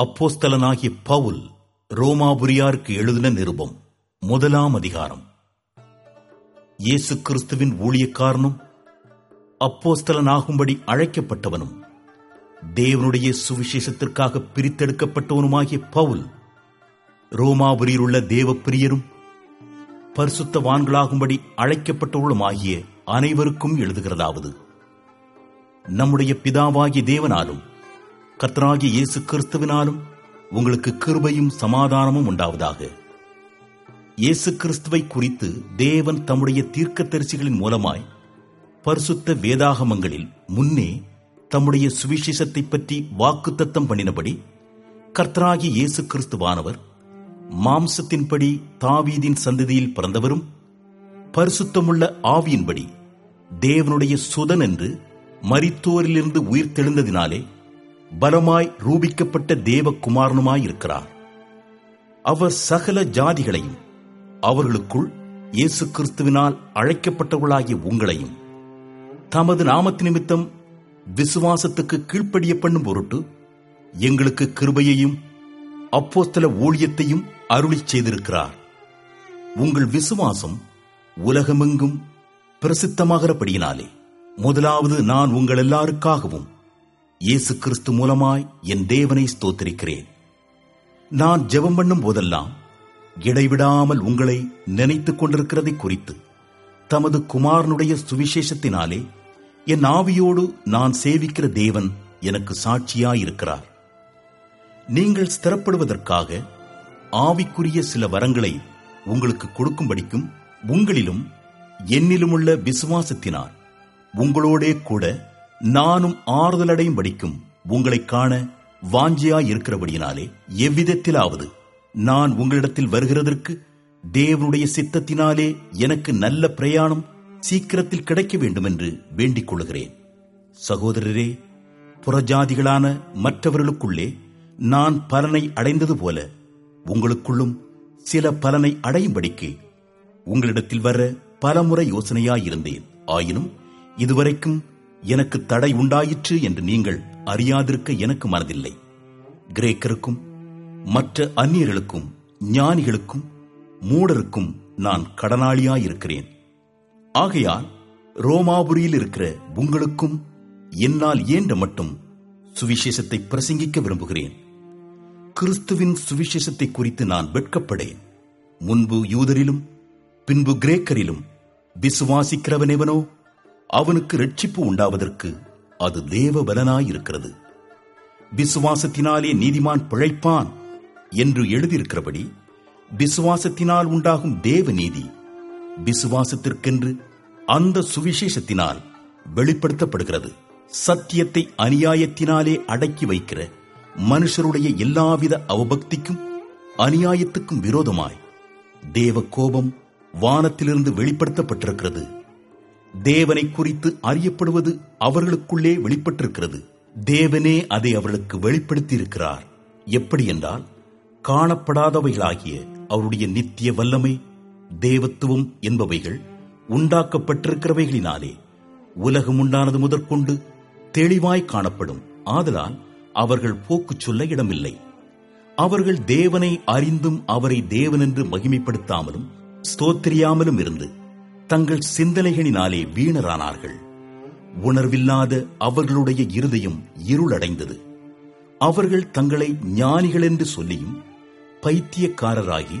அப்போஸ்தலனாகிய பவுல் ரோமாபுரியாருக்கு எழுதின நிருபம் முதலாம் அதிகாரம். இயேசு கிறிஸ்துவின் ஊழியக்காரனும் அப்போஸ்தலனாகும்படி அழைக்கப்பட்டவனும் தேவனுடைய சுவிசேஷத்திற்காக பிரித்தெடுக்கப்பட்டவனுமாகிய பவுல் ரோமாபுரியில் உள்ள தேவப்பிரியரும் பரிசுத்தவான்களாகும்படி அழைக்கப்பட்டவர்களுமாகிய அனைவருக்கும் எழுதுகிறதாவது. நம்முடைய பிதாவாகிய தேவனாலும் கர்த்தராகிய இயேசு கிறிஸ்துவினாலும் உங்களுக்கு கிருபையும் சமாதானமும் உண்டாவதாக. இயேசு கிறிஸ்துவை குறித்து தேவன் தம்முடைய தீர்க்க தரிசிகளின் மூலமாய் பரிசுத்த வேதாகமங்களில் முன்னே தம்முடைய சுவிசேஷத்தை பற்றி வாக்குத்தத்தம் பண்ணினபடி கர்த்தராகி இயேசு கிறிஸ்துவானவர் மாம்சத்தின்படி தாவீதின் சந்ததியில் பிறந்தவரும் பரிசுத்தமுள்ள ஆவியின்படி தேவனுடைய சுதன் என்று மரித்தோரிலிருந்து உயிர் தெழுந்ததினாலே பலமாய் ரூபிக்கப்பட்ட தேவகுமாரனுமாயிருக்கிறார். அவர் சகல ஜாதிகளையும் அவர்களுக்குள் இயேசு கிறிஸ்துவினால் அழைக்கப்பட்டவர்களாகிய உங்களையும் தமது நாமத்து நிமித்தம் விசுவாசத்துக்கு கீழ்ப்படிய பண்ணும் பொருட்டு எங்களுக்கு கிருபையையும் அப்போஸ்தல ஊழியத்தையும் அருளிச் செய்திருக்கிறார். உங்கள் விசுவாசம் உலகமெங்கும் பிரசித்தமாகிறபடியினாலே முதலாவது நான் உங்கள் எல்லாருக்காகவும் இயேசு கிறிஸ்து மூலமாய் என் தேவனை ஸ்தோத்திரிக்கிறேன். நான் ஜெபம் பண்ணும் போதெல்லாம் இடைவிடாமல் உங்களை நினைத்துக் கொண்டிருக்கிறதை குறித்து தமது குமாரனுடைய சுவிசேஷத்தினாலே என் ஆவியோடு நான் சேவிக்கிற தேவன் எனக்கு சாட்சியாயிருக்கிறார். நீங்கள் ஸ்திரப்படுவதற்காக ஆவிக்குரிய சில வரங்களை உங்களுக்கு கொடுக்கும்படிக்கும் உங்களிலும் என்னிலுமுள்ள விசுவாசத்தினால் உங்களோடே கூட நானும் ஆறுதலடையும் படிக்கும் உங்களை காண வாஞ்சியாயிருக்கிறபடியினாலே எவ்விதத்திலாவது நான் உங்களிடத்தில் வருகிறதற்கு தேவனுடைய சித்தத்தினாலே எனக்கு நல்ல பிரயாணம் சீக்கிரத்தில் கிடைக்க வேண்டும் என்று வேண்டிக் கொள்கிறேன் சகோதரரே புறஜாதிகளான மற்றவர்களுக்குள்ளே நான் பலனை அடைந்தது போல உங்களுக்குள்ளும் சில பலனை அடையும்படிக்கு உங்களிடத்தில் வர பலமுறை யோசனையாயிருந்தேன். ஆயினும் இதுவரைக்கும் எனக்கு தடை உண்டாயிற்று என்று நீங்கள் அறியாதிருக்க எனக்கு மனதில்லை. கிரேக்கருக்கும் மற்ற அந்நியர்களுக்கும் ஞானிகளுக்கும் மூடருக்கும் நான் கடனாளியாயிருக்கிறேன். ஆகையால் ரோமாபுரியில் இருக்கிற உங்களுக்கும் என்னால் ஏண்ட மட்டும் சுவிசேஷத்தை பிரசங்கிக்க விரும்புகிறேன். கிறிஸ்துவின் சுவிசேஷத்தை குறித்து நான் வெட்கப்படேன். முன்பு யூதரிலும் பின்பு கிரேக்கரிலும் விசுவாசிக்கிறவனெவனோ அவனுக்கு ரட்சிப்பு உண்டாவதற்கு அது தேவ பலனாயிருக்கிறது விசுவாசத்தினாலே நீதிமான் பிழைப்பான் என்று எழுதியிருக்கிறபடி விசுவாசத்தினால் உண்டாகும் தேவ நீதி விசுவாசத்திற்கென்று அந்த சுவிசேஷத்தினால் வெளிப்படுத்தப்படுகிறது. சத்தியத்தை அநியாயத்தினாலே அடக்கி வைக்கிற மனுஷருடைய எல்லாவித அவபக்திக்கும் அநியாயத்துக்கும் விரோதமாய் தேவ கோபம் வானத்திலிருந்து வெளிப்படுத்தப்பட்டிருக்கிறது. தேவனை குறித்து அறியப்படுவது அவர்களுக்குள்ளே வெளிப்பட்டிருக்கிறது. தேவனே அதை அவர்களுக்கு வெளிப்படுத்தியிருக்கிறார். எப்படி என்றால் காணப்படாதவைகளாகிய அவருடைய நித்திய வல்லமை தேவத்துவம் என்பவைகள் உண்டாக்கப்பட்டிருக்கிறவைகளினாலே உலகம் உண்டானது முதற்கொண்டு தெளிவாய் காணப்படும். ஆதலால் அவர்கள் போக்கு சொல்ல இடமில்லை. அவர்கள் தேவனை அறிந்தும் அவரை தேவனென்று மகிமைப்படுத்தாமலும் ஸ்தோத்திரியாமலும் இருந்து தங்கள் சிந்தனைகளினாலே வீணரானார்கள். உணர்வில்லாத அவர்களுடைய இருதயம் இருளடைந்தது. அவர்கள் தங்களை ஞானிகள் என்று சொல்லியும் பைத்தியக்காரராகி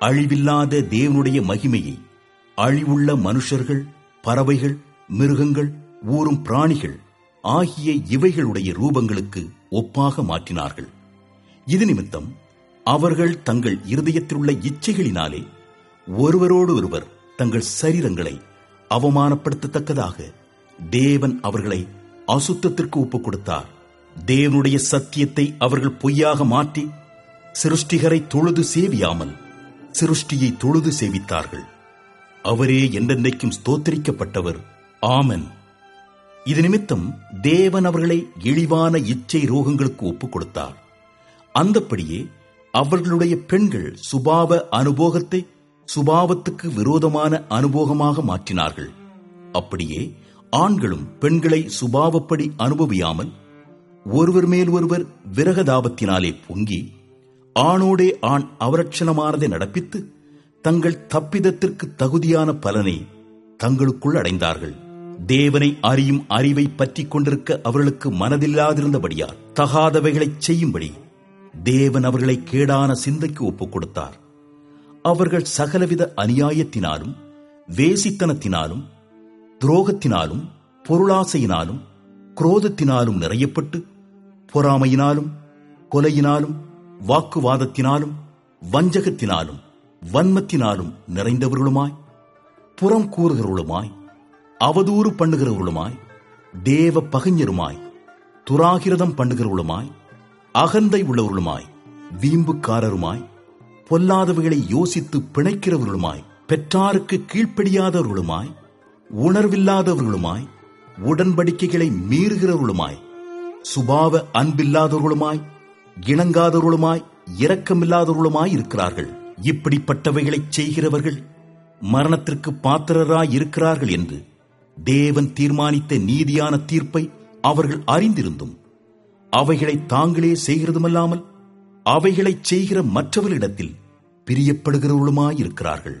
அழிவில்லாத தேவனுடைய மகிமையை அழிவுள்ள மனுஷர்கள் பறவைகள் மிருகங்கள் ஊறும் பிராணிகள் ஆகிய இவைகளுடைய ரூபங்களுக்கு ஒப்பாக மாற்றினார்கள். இது நிமித்தம் அவர்கள் தங்கள் இருதயத்திலுள்ள இச்சைகளினாலே ஒருவரோடு ஒருவர் தங்கள் சரீரங்களை அவமானப்படுத்தத்தக்கதாக தேவன் அவர்களை அசுத்தத்திற்கு ஒப்புக் கொடுத்தார் தேவனுடைய சத்தியத்தை அவர்கள் பொய்யாக மாற்றி சிருஷ்டிகரை தொழுது சேவியாமல் சிருஷ்டியை தொழுது சேவித்தார்கள். அவரே என்றென்றைக்கும் ஸ்தோத்தரிக்கப்பட்டவர். ஆமன். இது நிமித்தம் தேவன் அவர்களை இழிவான இச்சை ரோகங்களுக்கு ஒப்புக் கொடுத்தார் அந்தப்படியே அவர்களுடைய பெண்கள் சுபாவ அனுபோகத்தை சுபாவத்துக்கு விரோதமான அனுபோகமாக மாற்றினார்கள். அப்படியே ஆண்களும் பெண்களை சுபாவப்படி அனுபவியாமல் ஒருவர் மேல் ஒருவர் விரகதாபத்தினாலே பொங்கி ஆணோடே ஆண் அவரட்சணமானதை நடப்பித்து தங்கள் தப்பிதத்திற்கு தகுதியான பலனை தங்களுக்குள் அடைந்தார்கள். தேவனை அறியும் அறிவை பற்றிக் கொண்டிருக்க அவர்களுக்கு மனதில்லாதிருந்தபடியால் தகாதவைகளைச் செய்யும்படி தேவன் அவர்களை கேடான சிந்தைக்கு ஒப்புக் கொடுத்தார். அவர்கள் சகலவித அநியாயத்தினாலும் வேசித்தனத்தினாலும் துரோகத்தினாலும் பொருளாசையினாலும் குரோதத்தினாலும் நிறையப்பட்டு பொறாமையினாலும் கொலையினாலும் வாக்குவாதத்தினாலும் வஞ்சகத்தினாலும் வன்மத்தினாலும் நிறைந்தவர்களுமாய் புறம் கூறுகிறவர்களுமாய் அவதூறு பண்ணுகிறவர்களுமாய் தேவ பகைஞருமாய் துராகிரதம் பண்ணுகிறவர்களுமாய் அகந்தை உள்ளவர்களுமாய் வீம்புக்காரருமாய் பொல்லாதவைகளை யோசித்து பிணைக்கிறவர்களுமாய் பெற்றாருக்கு கீழ்ப்படியாதவர்களுமாய் உணர்வில்லாதவர்களுமாய் உடன்படிக்கைகளை மீறுகிறவர்களுமாய் சுபாவ அன்பில்லாதவர்களுமாய் இணங்காதவர்களுமாய் இரக்கமில்லாதவர்களுமாய் இருக்கிறார்கள். இப்படிப்பட்டவைகளைச் செய்கிறவர்கள் மரணத்திற்கு பாத்திரராய் இருக்கிறார்கள் என்று தேவன் தீர்மானித்த நீதியான தீர்ப்பை அவர்கள் அறிந்திருந்தும் அவைகளை தாங்களே செய்கிறதுமல்லாமல் அவைகளைச் செய்கிற மற்றவர்களிடத்தில் பிரியப்படுகிறவர்களுமாயிருக்கிறார்கள்